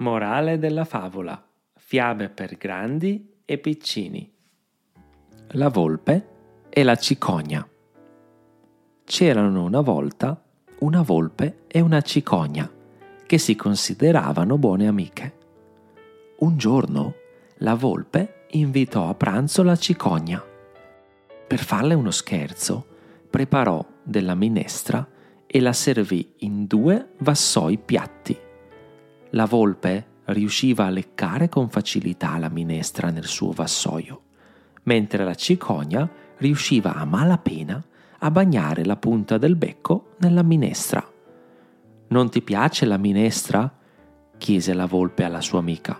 Morale della favola. Fiabe per grandi e piccini. La volpe e la cicogna. C'erano una volta una volpe e una cicogna che si consideravano buone amiche. Un giorno la volpe invitò a pranzo la cicogna. Per farle uno scherzo, preparò della minestra e la servì in due vassoi piatti. La volpe riusciva a leccare con facilità la minestra nel suo vassoio, mentre la cicogna riusciva a malapena a bagnare la punta del becco nella minestra. Non ti piace la minestra? chiese la volpe alla sua amica.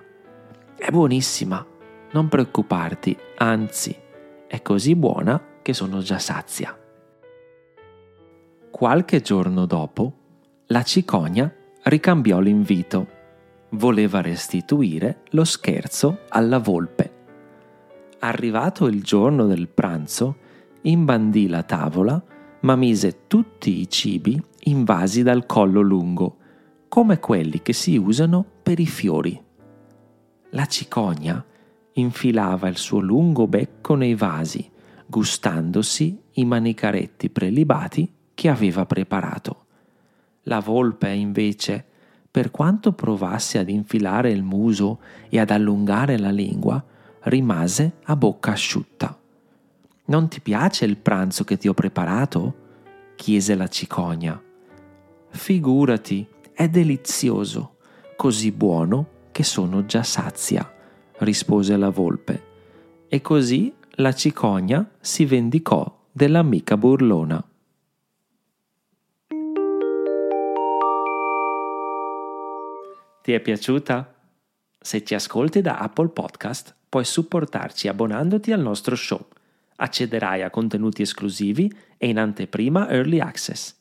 È buonissima, non preoccuparti, anzi, è così buona che sono già sazia. Qualche giorno dopo, la cicogna ricambiò l'invito. Voleva restituire lo scherzo alla volpe. Arrivato il giorno del pranzo, imbandì la tavola, ma mise tutti i cibi invasi dal collo lungo, come quelli che si usano per i fiori. La cicogna infilava il suo lungo becco nei vasi, gustandosi i manicaretti prelibati che aveva preparato. La volpe, invece, per quanto provasse ad infilare il muso e ad allungare la lingua, rimase a bocca asciutta. Non ti piace il pranzo che ti ho preparato? chiese la cicogna. Figurati, è delizioso, così buono che sono già sazia, rispose la volpe. E così la cicogna si vendicò dell'amica burlona. Ti è piaciuta? Se ci ascolti da Apple Podcast, puoi supportarci abbonandoti al nostro show accederai a contenuti esclusivi e in anteprima Early Access.